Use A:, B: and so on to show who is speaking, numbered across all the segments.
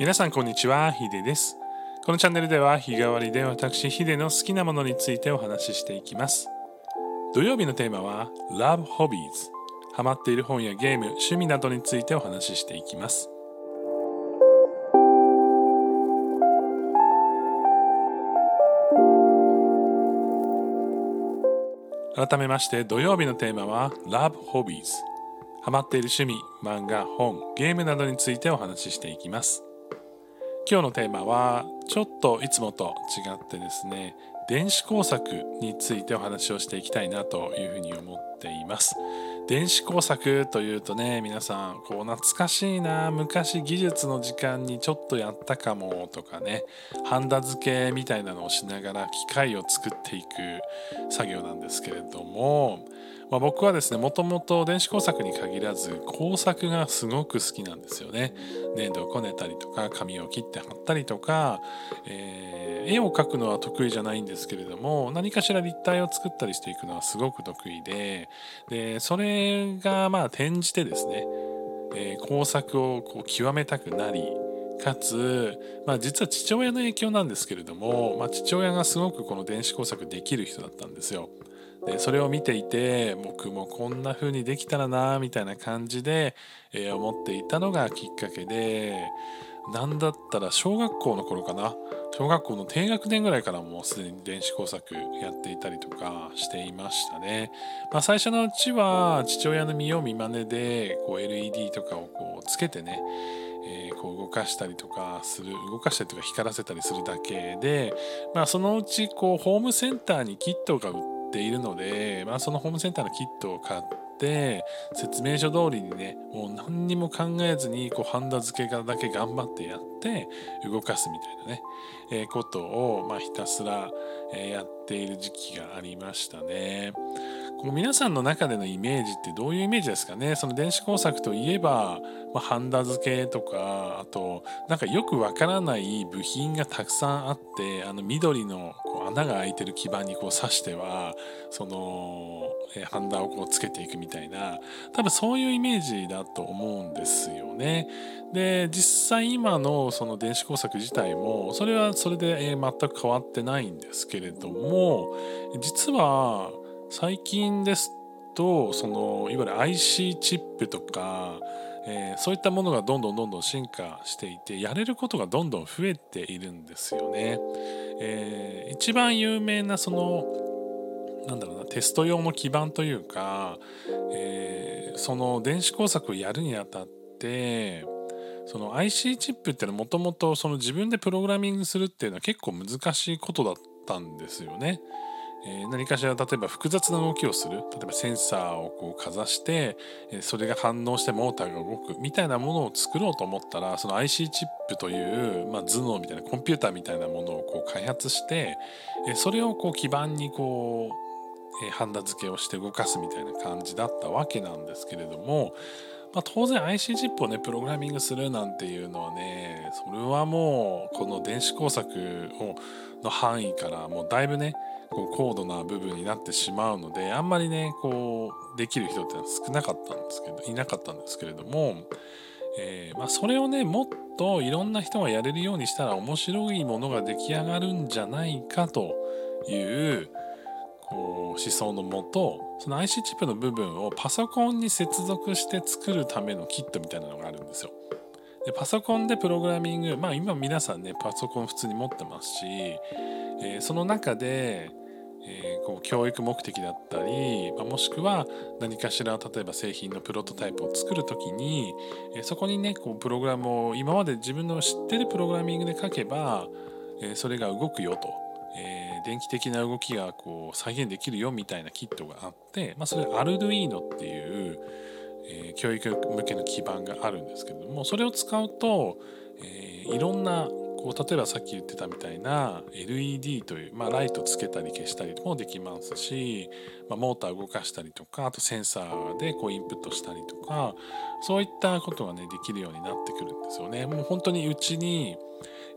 A: 皆さんこんにちは、ヒデです。このチャンネルでは日替わりで私ヒデの好きなものについてお話ししていきます。土曜日のテーマは Love Hobbies ハマっている本やゲーム、趣味などについてお話ししていきます。改めまして土曜日のテーマは Love Hobbies ハマっている趣味、漫画、本、ゲームなどについてお話ししていきます。今日のテーマはちょっといつもと違ってですね電子工作についてお話をしていきたいなというふうに思っています。電子工作というとね皆さんこう懐かしいな昔技術の時間にちょっとやったかもとかねハンダ付けみたいなのをしながら機械を作っていく作業なんですけれどもまあ、僕はですねもともと電子工作に限らず工作がすごく好きなんですよね粘土をこねたりとか紙を切って貼ったりとか、えー、絵を描くのは得意じゃないんですけれども何かしら立体を作ったりしていくのはすごく得意ででそれがまあ転じてですね、えー、工作をこう極めたくなりかつ、まあ、実は父親の影響なんですけれども、まあ、父親がすごくこの電子工作できる人だったんですよ。でそれを見ていて僕もこんな風にできたらなみたいな感じで、えー、思っていたのがきっかけで何だったら小学校の頃かな小学校の低学年ぐらいからもうすでに電子工作やっていたりとかしていましたね。まあ、最初のうちは父親の見よう見まねでこう LED とかをこうつけてねえー、こう動かしたりとかする動かしたりとか光らせたりするだけで、まあ、そのうちこうホームセンターにキットが売ってているので、まあ、そのホームセンターのキットを買って説明書通りにねもう何にも考えずにこうハンダ付けがだけ頑張ってやって動かすみたいなね、えー、ことを、ま、ひたすら、え、やっている時期がありましたね。この皆さんの中でのイメージってどういうイメージですかね？その電子工作といえば、まあ、ハンダ付けとかあとなんかよくわからない部品がたくさんあってあの緑の穴が開いてる基板にこう刺してはその、えハンダをこうつけていくみたいな多分そういうイメージだと思うんですよね。で実際今のその電子工作自体もそれはそれで、え全く変わってないんですけれども実は最近ですとそのいわゆる IC チップとか、えー、そういったものがどんどんどんどん進化していてやれることがどんどん増えているんですよね。えー、一番有名なそのなんだろうなテスト用の基板というか、えー、その電子工作をやるにあたってその IC チップっていうのはもともと自分でプログラミングするっていうのは結構難しいことだったんですよね。え何かしら例えば複雑な動きをする。例えばセンサーをこうかざして、それが反応してモーターが動くみたいなものを作ろうと思ったらその IC チップという、まあ、頭脳みたいなコンピューターみたいなものをこう開発して、それをこう基盤にこう、ハンダ付けをして動かすみたいな感じだったわけなんですけれども、まあ、当然 IC チップをねプログラミングするなんていうのはねそれはもうこの電子工作をの範囲からもうだいぶねこう高度な部分になってしまうのであんまりねこうできる人ってのは少なかったんですけどいなかったんですけれども、えー、まあ、それをねもっといろんな人がやれるようにしたら面白いものが出来上がるんじゃないかという思想のもとその IC チップの部分をパソコンに接続して作るためのキットみたいなのがあるんですよ。でパソコンでプログラミングまあ今皆さんねパソコン普通に持ってますし、えー、その中でえー、こう教育目的だったり、まあ、もしくは何かしら例えば製品のプロトタイプを作る時に、えー、そこにねこうプログラムを今まで自分の知ってるプログラミングで書けば、え、それが動くよと、え電気的な動きがこう再現できるよみたいなキットがあって、まあ、それアルドゥイーノっていう、え教育向けの基盤があるんですけれどもそれを使うと、えいろんなこう例えばさっき言ってたみたいな LED という、まあ、ライトつけたり消したりもできますし、まあ、モーター動かしたりとかあとセンサーでこうインプットしたりとかそういったことがねできるようになってくるんですよね。もう本当にうちに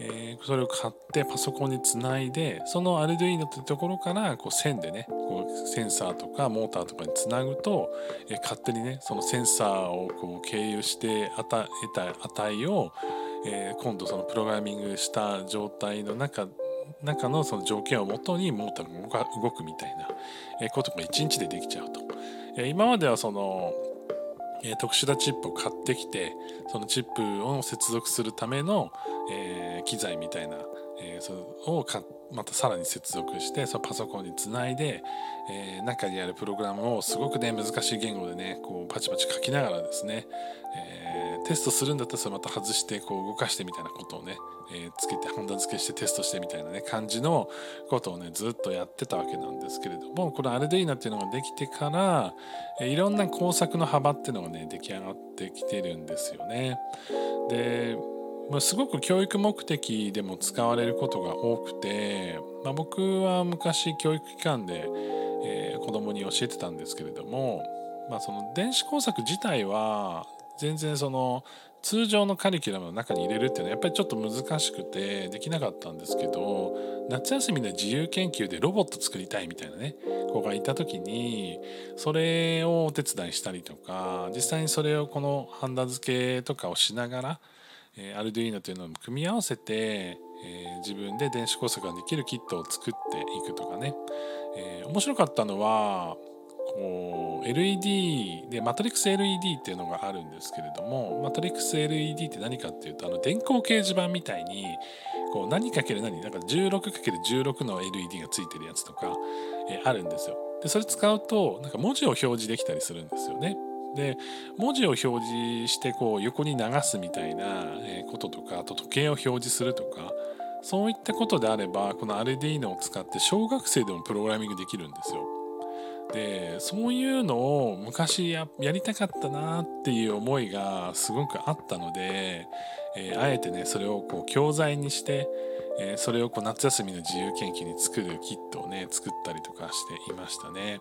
A: えー、それを買ってパソコンにつないでその Arduino ってところからこう線でねこうセンサーとかモーターとかにつなぐと、えー、勝手にねそのセンサーをこう経由して得た値を、えー、今度そのプログラミングした状態の中中のその条件をもとにモーターが動くみたいなことが1日でできちゃうと。今まではそのえ特殊なチップを買ってきてそのチップを接続するための、えー、機材みたいな、えー、それをまたさらに接続してそのパソコンにつないで、え、中にあるプログラムをすごくね難しい言語でねこうパチパチ書きながらですね、テストするんだったらそれまた外してこう動かしてみたいなことをね、えつけてハンダ付けしてテストしてみたいなね感じのことをねずっとやってたわけなんですけれどもこのアルデイナっていうのができてから、えいろんな工作の幅っていうのがね出来上がってきてるんですよね。でま、すごく教育目的でも使われることが多くて、まあ、僕は昔教育機関で、えー、子供に教えてたんですけれども、まあ、その電子工作自体は全然その通常のカリキュラムの中に入れるっていうのはやっぱりちょっと難しくてできなかったんですけど夏休みの自由研究でロボット作りたいみたいなね子がいた時にそれをお手伝いしたりとか実際にそれをこのハンダ付けとかをしながらえ、アルデュイーノというのを組み合わせて、えー、自分で電子工作ができるキットを作っていくとかね、えー、面白かったのはこう LED でマトリックス LED っていうのがあるんですけれどもマトリックス LED って何かっていうとあの電光掲示板みたいにこう何かける何なんか 16×16 の LED がついてるやつとか、え、あるんですよ。でそれ使うとなんか文字を表示できたりするんですよね。で文字を表示してこう横に流すみたいなこととかあと時計を表示するとかそういったことであればこのアルディーノを使って小学生でもプログラミングできるんですよ。でそういうのを昔やりたかったなっていう思いがすごくあったので、えー、あえてねそれをこう教材にして、えー、それをこう夏休みの自由研究に作るキットをね作ったりとかしていましたね。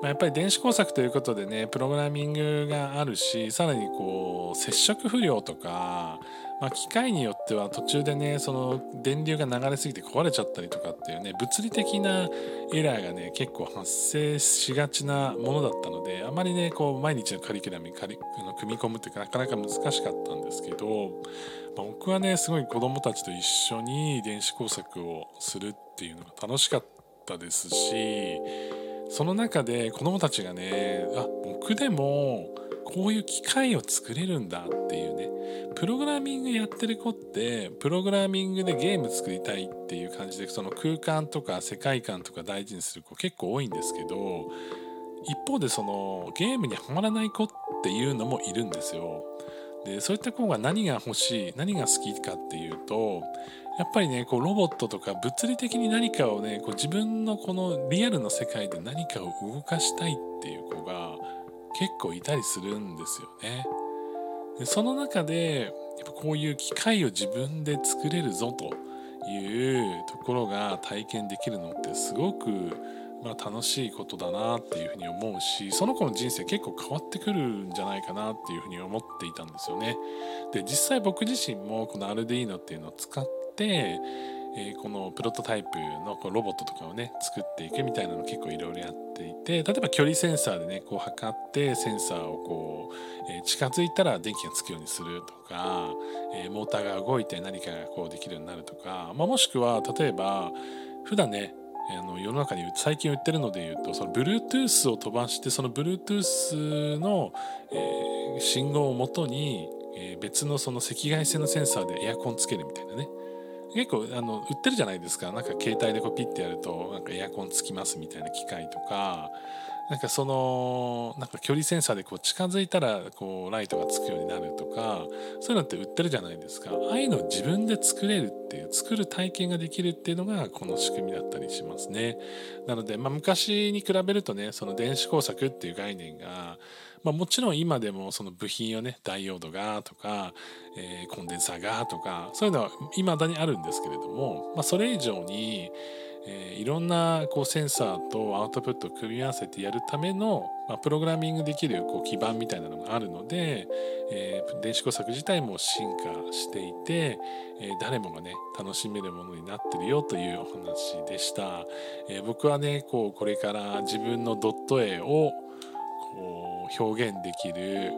A: まあ、やっぱり電子工作ということでねプログラミングがあるしさらにこう接触不良とか、まあ、機械によっては途中でねその電流が流れすぎて壊れちゃったりとかっていうね物理的なエラーがね結構発生しがちなものだったのであまりねこう毎日のカリキュラムに組み込むっていうかなかなか難しかったんですけど、まあ、僕はねすごい子供たちと一緒に電子工作をするっていうのが楽しかったですしその中で子どもたちがねあ僕でもこういう機械を作れるんだっていうねプログラミングやってる子ってプログラミングでゲーム作りたいっていう感じでその空間とか世界観とか大事にする子結構多いんですけど一方でそのゲームにはまらない子っていうのもいるんですよ。でそういった子が何が欲しい何が好きかっていうとやっぱりねこうロボットとか物理的に何かをねこう自分のこのリアルの世界で何かを動かしたいっていう子が結構いたりするんですよね。でその中でやっぱこういう機械を自分で作れるぞというところが体験できるのってすごくまあ、楽しいことだなっていうふうに思うしその子の人生結構変わってくるんじゃないかなっていうふうに思っていたんですよね。で実際僕自身もこのアルディーノっていうのを使って、えー、このプロトタイプのこうロボットとかをね作っていくみたいなの結構いろいろやって例えば距離センサーでねこう測ってセンサーをこう、えー、近づいたら電気がつくようにするとか、えー、モーターが動いて何かがこうできるようになるとか、まあ、もしくは例えば普段ねあの世の中に最近売ってるので言うとその Bluetooth を飛ばしてその Bluetooth の、えー、信号をもとに、え、別のその赤外線のセンサーでエアコンつけるみたいなね。結構あの売ってるじゃないですか。なんか携帯でこうピッてやるとなんかエアコンつきますみたいな機械とか。なんかそのなんか距離センサーでこう近づいたらこうライトがつくようになるとかそういうのって売ってるじゃないですか。ああいうのを自分で作れるっていう作る体験ができるっていうのがこの仕組みだったりしますね。なので、まあ、昔に比べるとねその電子工作っていう概念がまあ、もちろん今でもその部品をねダイオードがとか、えー、コンデンサーがとかそういうのは未だにあるんですけれども、まあ、それ以上にえー、いろんなこうセンサーとアウトプットを組み合わせてやるための、まあ、プログラミングできるこう基盤みたいなのがあるので、えー、電子工作自体も進化していて、えー、誰もがね楽しめるものになってるよというお話でした、え僕はねこうこれから自分のドット絵をこう表現できる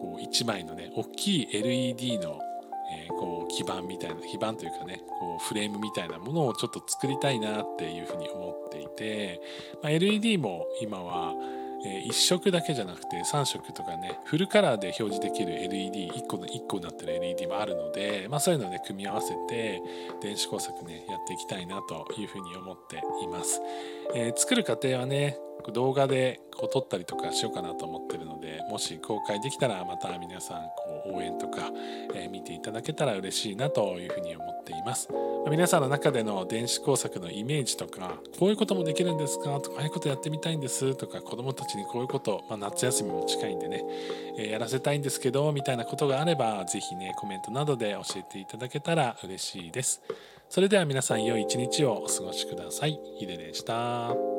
A: こう1枚のね大きい LED のえー、こう基板みたいな基板というかねこうフレームみたいなものをちょっと作りたいなっていうふうに思っていて、まあ、LED も今はえ1色だけじゃなくて3色とかねフルカラーで表示できる LED1 個の1個になってる LED もあるので、まあ、そういうので組み合わせて電子工作ねやっていきたいなというふうに思っています、えー、作る過程はね動画でこう撮ったりとかしようかなと思ってるのでもし公開できたらまた皆さんこう応援とか、えー、見ていただけたら嬉しいなというふうに思っています、ま、皆さんの中での電子工作のイメージとかこういうこともできるんですか？とかああいうことやってみたいんですとか子どもたちにこういうこと、まあ、夏休みも近いんでね、えー、やらせたいんですけどみたいなことがあれば是非ねコメントなどで教えていただけたら嬉しいですそれでは皆さん良い一日をお過ごしください。ヒデでした。